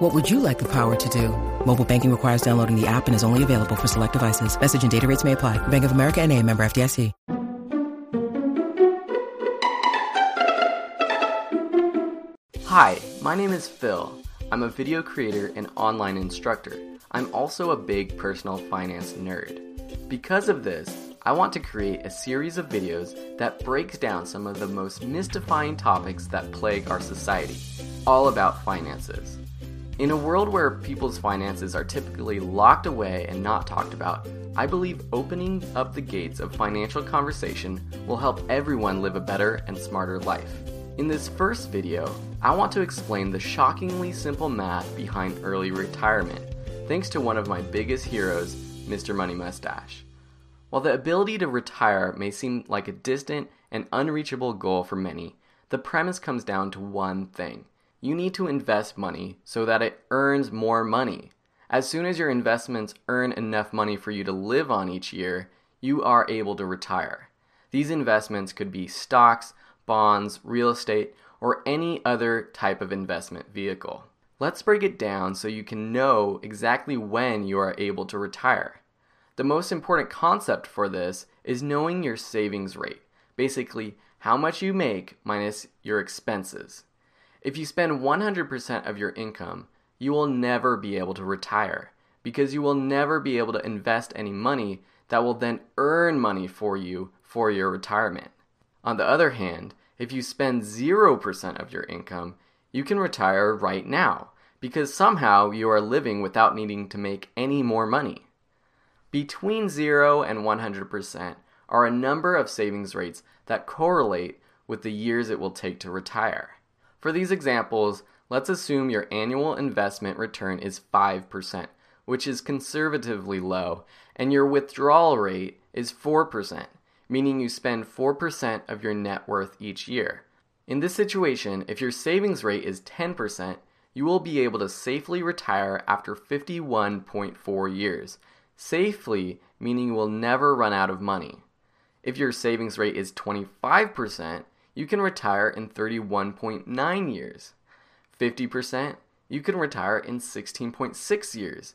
What would you like the power to do? Mobile banking requires downloading the app and is only available for select devices. Message and data rates may apply. Bank of America and a member FDIC. Hi, my name is Phil. I'm a video creator and online instructor. I'm also a big personal finance nerd. Because of this, I want to create a series of videos that breaks down some of the most mystifying topics that plague our society, all about finances. In a world where people's finances are typically locked away and not talked about, I believe opening up the gates of financial conversation will help everyone live a better and smarter life. In this first video, I want to explain the shockingly simple math behind early retirement, thanks to one of my biggest heroes, Mr. Money Mustache. While the ability to retire may seem like a distant and unreachable goal for many, the premise comes down to one thing. You need to invest money so that it earns more money. As soon as your investments earn enough money for you to live on each year, you are able to retire. These investments could be stocks, bonds, real estate, or any other type of investment vehicle. Let's break it down so you can know exactly when you are able to retire. The most important concept for this is knowing your savings rate, basically, how much you make minus your expenses. If you spend 100% of your income, you will never be able to retire because you will never be able to invest any money that will then earn money for you for your retirement. On the other hand, if you spend 0% of your income, you can retire right now because somehow you are living without needing to make any more money. Between 0 and 100% are a number of savings rates that correlate with the years it will take to retire. For these examples, let's assume your annual investment return is 5%, which is conservatively low, and your withdrawal rate is 4%, meaning you spend 4% of your net worth each year. In this situation, if your savings rate is 10%, you will be able to safely retire after 51.4 years. Safely, meaning you will never run out of money. If your savings rate is 25%, you can retire in 31.9 years. 50%, you can retire in 16.6 years.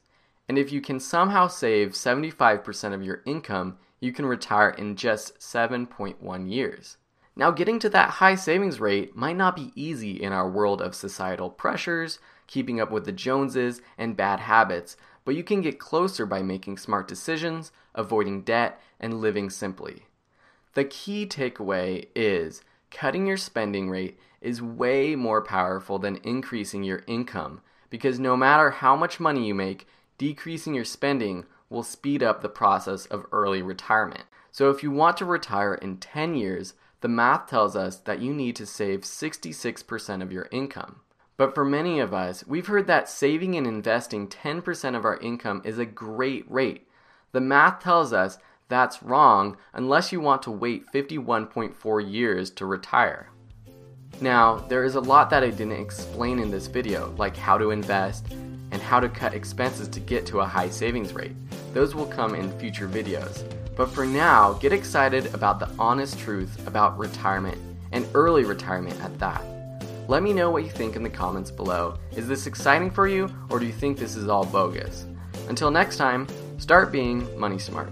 And if you can somehow save 75% of your income, you can retire in just 7.1 years. Now, getting to that high savings rate might not be easy in our world of societal pressures, keeping up with the Joneses, and bad habits, but you can get closer by making smart decisions, avoiding debt, and living simply. The key takeaway is cutting your spending rate is way more powerful than increasing your income because no matter how much money you make, decreasing your spending will speed up the process of early retirement. So if you want to retire in 10 years, the math tells us that you need to save 66% of your income. But for many of us, we've heard that saving and investing 10% of our income is a great rate. The math tells us that's wrong unless you want to wait 51.4 years to retire. Now, there is a lot that I didn't explain in this video, like how to invest and how to cut expenses to get to a high savings rate. Those will come in future videos. But for now, get excited about the honest truth about retirement and early retirement at that. Let me know what you think in the comments below. Is this exciting for you, or do you think this is all bogus? Until next time, start being money smart.